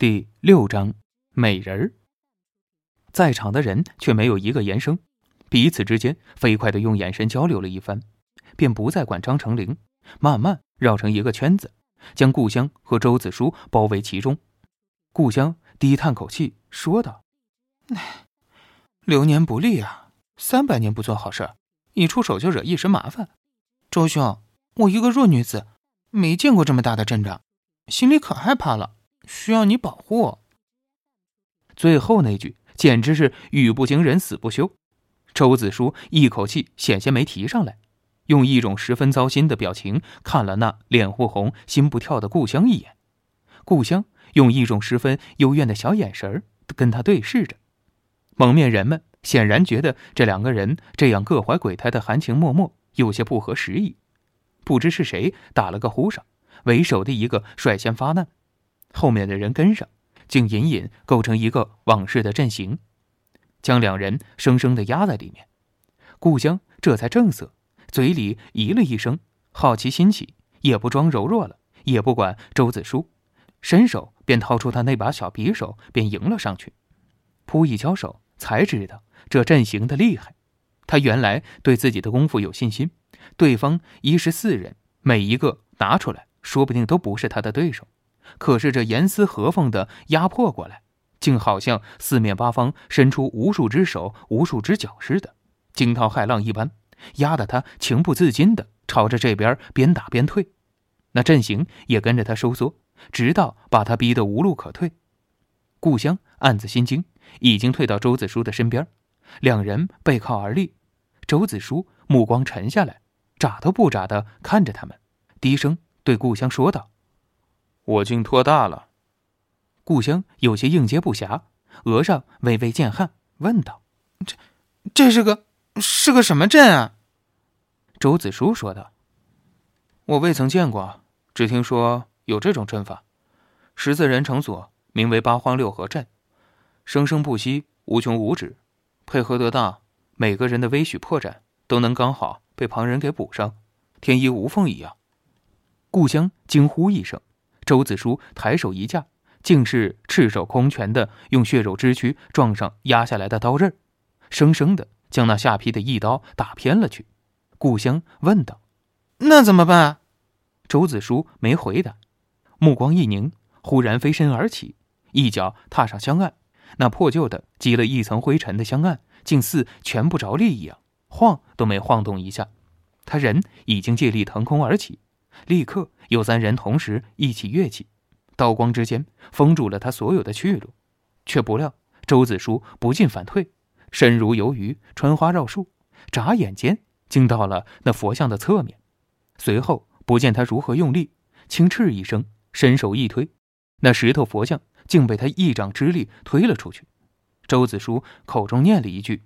第六章，美人儿。在场的人却没有一个言声，彼此之间飞快的用眼神交流了一番，便不再管张成林，慢慢绕成一个圈子，将故乡和周子舒包围其中。故乡低叹口气说道：“唉，流年不利啊，三百年不做好事，一出手就惹一身麻烦。周兄，我一个弱女子，没见过这么大的阵仗，心里可害怕了。”需要你保护。最后那句简直是语不惊人死不休。周子舒一口气险些没提上来，用一种十分糟心的表情看了那脸忽红心不跳的故乡一眼。故乡用一种十分幽怨的小眼神跟他对视着。蒙面人们显然觉得这两个人这样各怀鬼胎的含情脉脉有些不合时宜。不知是谁打了个呼声，为首的一个率先发难。后面的人跟上，竟隐隐构成一个往事的阵型，将两人生生的压在里面。故乡这才正色，嘴里咦了一声，好奇心起，也不装柔弱了，也不管周子舒，伸手便掏出他那把小匕首，便迎了上去。扑一交手，才知道这阵型的厉害。他原来对自己的功夫有信心，对方一十四人，每一个拿出来，说不定都不是他的对手。可是这严丝合缝的压迫过来，竟好像四面八方伸出无数只手、无数只脚似的，惊涛骇浪一般，压得他情不自禁的朝着这边边打边退。那阵型也跟着他收缩，直到把他逼得无路可退。故乡暗自心惊，已经退到周子舒的身边，两人背靠而立。周子舒目光沉下来，眨都不眨的看着他们，低声对故乡说道。我竟托大了，故乡有些应接不暇，额上微微见汗，问道：“这，这是个是个什么阵啊？”周子舒说道：“我未曾见过，只听说有这种阵法，十字人成所，名为八荒六合阵，生生不息，无穷无止，配合得当，每个人的微许破绽都能刚好被旁人给补上，天衣无缝一样。”故乡惊呼一声。周子舒抬手一架，竟是赤手空拳的用血肉之躯撞上压下来的刀刃，生生的将那下劈的一刀打偏了去。故乡问道：“那怎么办？”周子舒没回答，目光一凝，忽然飞身而起，一脚踏上香案。那破旧的积了一层灰尘的香案，竟似全不着力一样，晃都没晃动一下。他人已经借力腾空而起。立刻有三人同时一起跃起，刀光之间封住了他所有的去路，却不料周子舒不进反退，身如游鱼，穿花绕树，眨眼间竟到了那佛像的侧面。随后不见他如何用力，轻斥一声，伸手一推，那石头佛像竟被他一掌之力推了出去。周子舒口中念了一句：“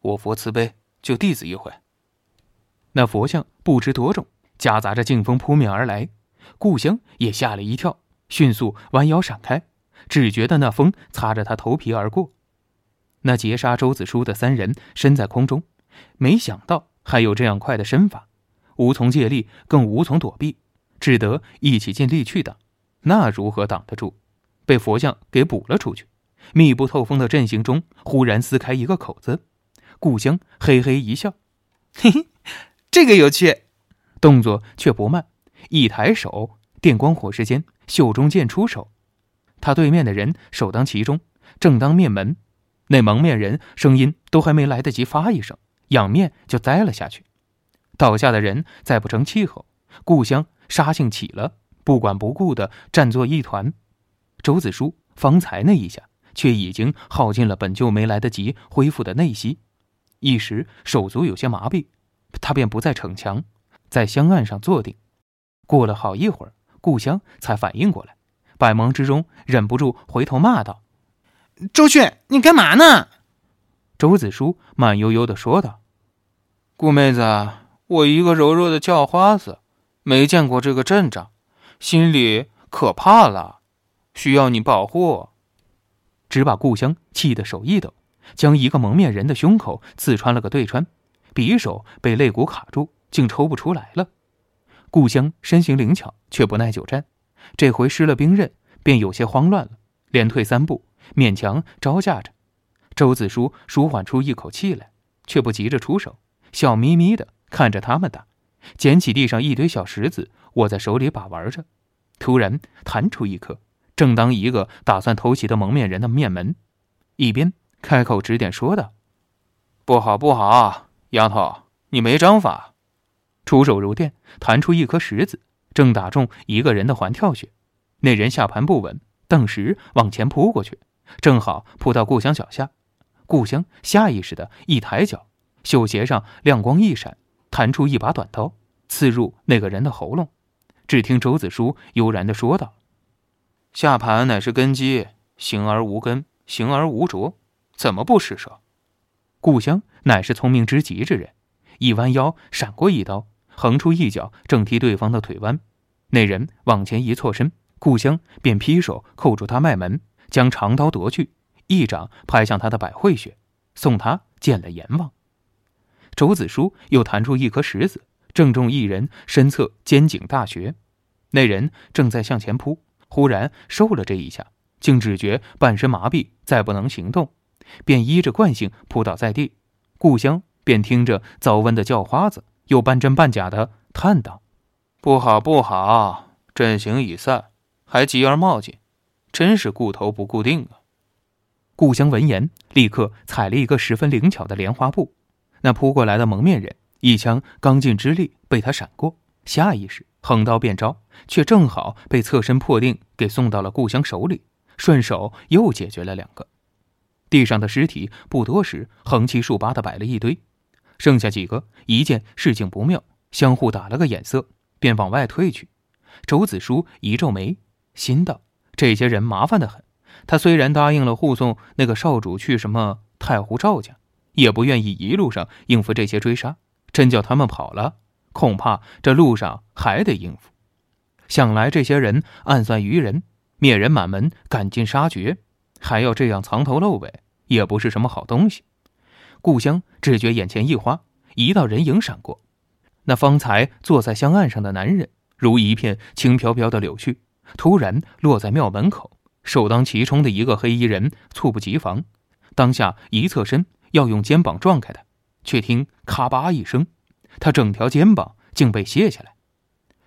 我佛慈悲，救弟子一回。”那佛像不知多重。夹杂着劲风扑面而来，故乡也吓了一跳，迅速弯腰闪开，只觉得那风擦着他头皮而过。那截杀周子舒的三人身在空中，没想到还有这样快的身法，无从借力，更无从躲避，只得一起尽力去挡。那如何挡得住？被佛像给补了出去。密不透风的阵型中，忽然撕开一个口子。故乡嘿嘿一笑：“嘿嘿，这个有趣。”动作却不慢，一抬手，电光火石间，袖中剑出手。他对面的人首当其冲，正当面门，那蒙面人声音都还没来得及发一声，仰面就栽了下去。倒下的人再不成气候，故乡杀性起了，不管不顾的战作一团。周子舒方才那一下，却已经耗尽了本就没来得及恢复的内息，一时手足有些麻痹，他便不再逞强。在香案上坐定，过了好一会儿，故乡才反应过来，百忙之中忍不住回头骂道：“周迅，你干嘛呢？”周子舒慢悠悠的说道：“顾妹子，我一个柔弱的叫花子，没见过这个阵仗，心里可怕了，需要你保护。”只把故乡气得手一抖，将一个蒙面人的胸口刺穿了个对穿，匕首被肋骨卡住。竟抽不出来了。故乡身形灵巧，却不耐久战，这回失了兵刃，便有些慌乱了，连退三步，勉强招架着。周子舒舒缓出一口气来，却不急着出手，笑眯眯的看着他们打，捡起地上一堆小石子，握在手里把玩着。突然弹出一颗，正当一个打算偷袭的蒙面人的面门，一边开口指点说道：“不好，不好，丫头，你没章法！”出手如电，弹出一颗石子，正打中一个人的环跳穴。那人下盘不稳，顿时往前扑过去，正好扑到顾香脚下。顾香下意识的一抬脚，绣鞋上亮光一闪，弹出一把短刀，刺入那个人的喉咙。只听周子舒悠然的说道：“下盘乃是根基，形而无根，形而无着，怎么不施舍？”顾香乃是聪明之极之人，一弯腰闪过一刀，横出一脚正踢对方的腿弯。那人往前一错身，顾香便劈手扣住他脉门，将长刀夺去，一掌拍向他的百会穴，送他见了阎王。周子舒又弹出一颗石子。正中一人身侧肩颈大穴，那人正在向前扑，忽然受了这一下，竟只觉半身麻痹，再不能行动，便依着惯性扑倒在地。故乡便听着早温的叫花子，又半真半假的叹道：“不好，不好，阵型已散，还急而冒进，真是顾头不顾腚啊！”故乡闻言，立刻踩了一个十分灵巧的莲花步，那扑过来的蒙面人。一枪刚劲之力被他闪过，下意识横刀便招，却正好被侧身破定给送到了顾香手里，顺手又解决了两个。地上的尸体不多时，横七竖八的摆了一堆，剩下几个一见事情不妙，相互打了个眼色，便往外退去。周子舒一皱眉，心道：这些人麻烦的很。他虽然答应了护送那个少主去什么太湖赵家，也不愿意一路上应付这些追杀。真叫他们跑了，恐怕这路上还得应付。想来这些人暗算愚人，灭人满门，赶尽杀绝，还要这样藏头露尾，也不是什么好东西。故乡只觉眼前一花，一道人影闪过，那方才坐在香案上的男人，如一片轻飘飘的柳絮，突然落在庙门口。首当其冲的一个黑衣人猝不及防，当下一侧身要用肩膀撞开他。却听咔吧一声，他整条肩膀竟被卸下来。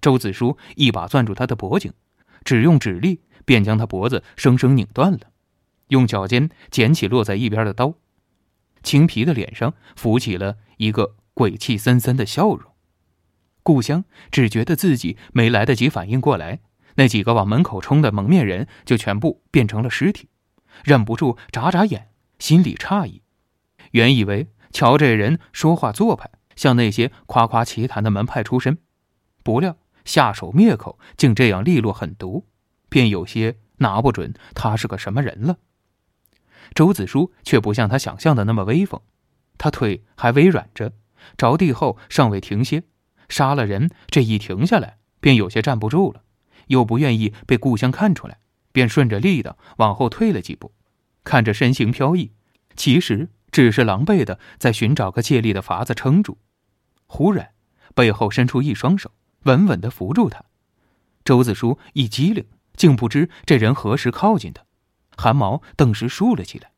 周子舒一把攥住他的脖颈，只用指力便将他脖子生生拧断了，用脚尖捡起落在一边的刀，青皮的脸上浮起了一个鬼气森森的笑容。故乡只觉得自己没来得及反应过来，那几个往门口冲的蒙面人就全部变成了尸体，忍不住眨眨眼，心里诧异，原以为。瞧这人说话做派，像那些夸夸其谈的门派出身，不料下手灭口竟这样利落狠毒，便有些拿不准他是个什么人了。周子舒却不像他想象的那么威风，他腿还微软着，着地后尚未停歇，杀了人这一停下来，便有些站不住了，又不愿意被故乡看出来，便顺着力道往后退了几步，看着身形飘逸，其实。只是狼狈的在寻找个借力的法子撑住，忽然背后伸出一双手，稳稳的扶住他。周子舒一激灵，竟不知这人何时靠近的，汗毛顿时竖了起来。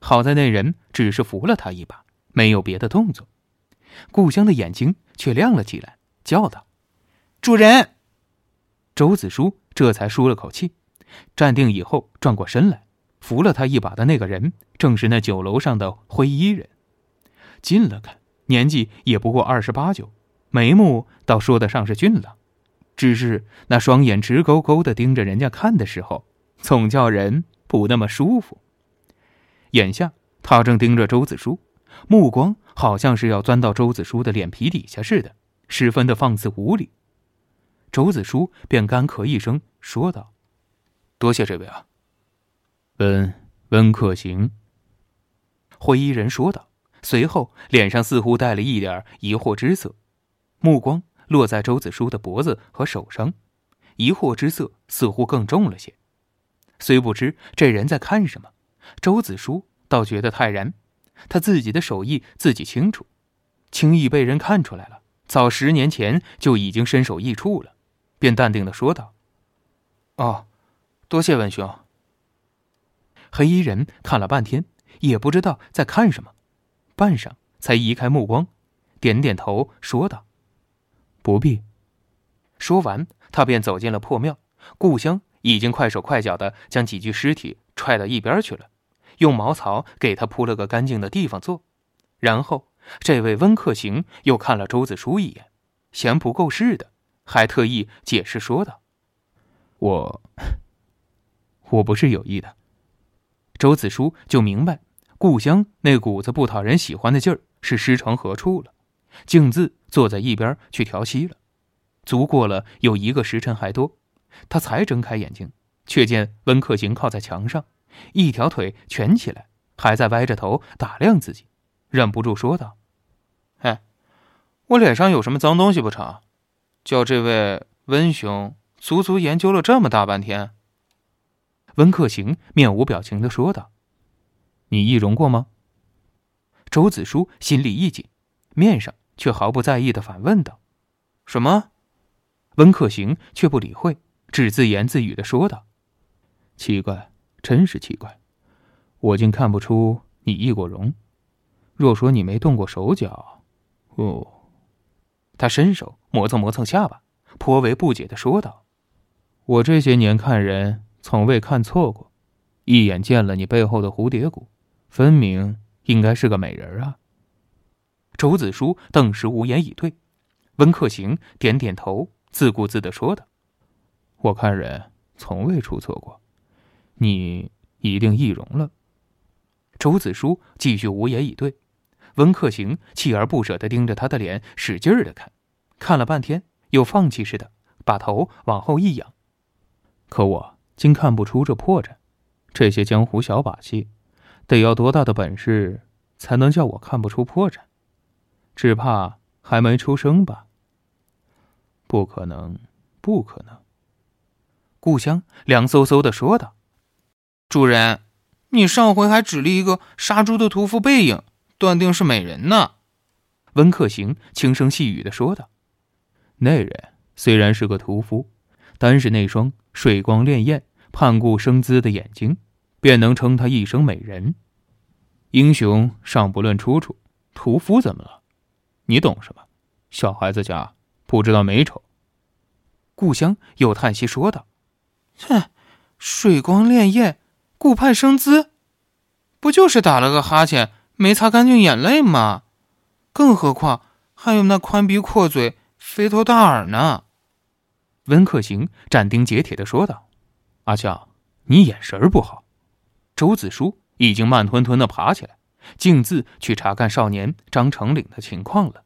好在那人只是扶了他一把，没有别的动作。故乡的眼睛却亮了起来，叫道：“主人！”周子舒这才舒了口气，站定以后转过身来。扶了他一把的那个人，正是那酒楼上的灰衣人。近了看，年纪也不过二十八九，眉目倒说得上是俊朗，只是那双眼直勾勾的盯着人家看的时候，总叫人不那么舒服。眼下他正盯着周子舒，目光好像是要钻到周子舒的脸皮底下似的，十分的放肆无礼。周子舒便干咳一声，说道：“多谢这位啊。”温温客行。灰衣人说道，随后脸上似乎带了一点疑惑之色，目光落在周子舒的脖子和手上，疑惑之色似乎更重了些。虽不知这人在看什么，周子舒倒觉得泰然，他自己的手艺自己清楚，轻易被人看出来了，早十年前就已经身首异处了，便淡定的说道：“哦，多谢文兄。黑衣人看了半天，也不知道在看什么，半晌才移开目光，点点头，说道：“不必。”说完，他便走进了破庙。故乡已经快手快脚的将几具尸体踹到一边去了，用茅草给他铺了个干净的地方坐。然后，这位温客行又看了周子舒一眼，嫌不够事的，还特意解释说道：“我，我不是有意的。”周子舒就明白，故乡那股子不讨人喜欢的劲儿是失成何处了，径自坐在一边去调息了。足过了有一个时辰还多，他才睁开眼睛，却见温客行靠在墙上，一条腿蜷起来，还在歪着头打量自己，忍不住说道：“哎，我脸上有什么脏东西不成？叫这位温兄足足研究了这么大半天。”温客行面无表情的说道：“你易容过吗？”周子舒心里一紧，面上却毫不在意的反问道：“什么？”温客行却不理会，只自言自语的说道：“奇怪，真是奇怪，我竟看不出你易过容。若说你没动过手脚，哦。”他伸手磨蹭磨蹭下巴，颇为不解的说道：“我这些年看人，从未看错过，一眼见了你背后的蝴蝶骨，分明应该是个美人啊。”周子舒顿时无言以对，温客行点点头。自顾自的说道：“我看人从未出错过，你一定易容了。”周子舒继续无言以对，温客行锲而不舍的盯着他的脸，使劲儿的看，看了半天，又放弃似的把头往后一仰。可我竟看不出这破绽，这些江湖小把戏，得要多大的本事才能叫我看不出破绽？只怕还没出生吧。不可能，不可能！故乡凉飕飕的说道：“主人，你上回还指了一个杀猪的屠夫背影，断定是美人呢。”温客行轻声细语的说道：“那人虽然是个屠夫，单是那双水光潋滟、盼顾生姿的眼睛，便能称他一声美人。英雄尚不论出处，屠夫怎么了？你懂什么？小孩子家。”不知道美丑。故乡又叹息说道：“哼，水光潋滟，顾盼生姿，不就是打了个哈欠，没擦干净眼泪吗？更何况还有那宽鼻阔嘴、肥头大耳呢。”温客行斩钉截铁的说道：“阿强，你眼神不好。”周子舒已经慢吞吞的爬起来，径自去查看少年张成岭的情况了。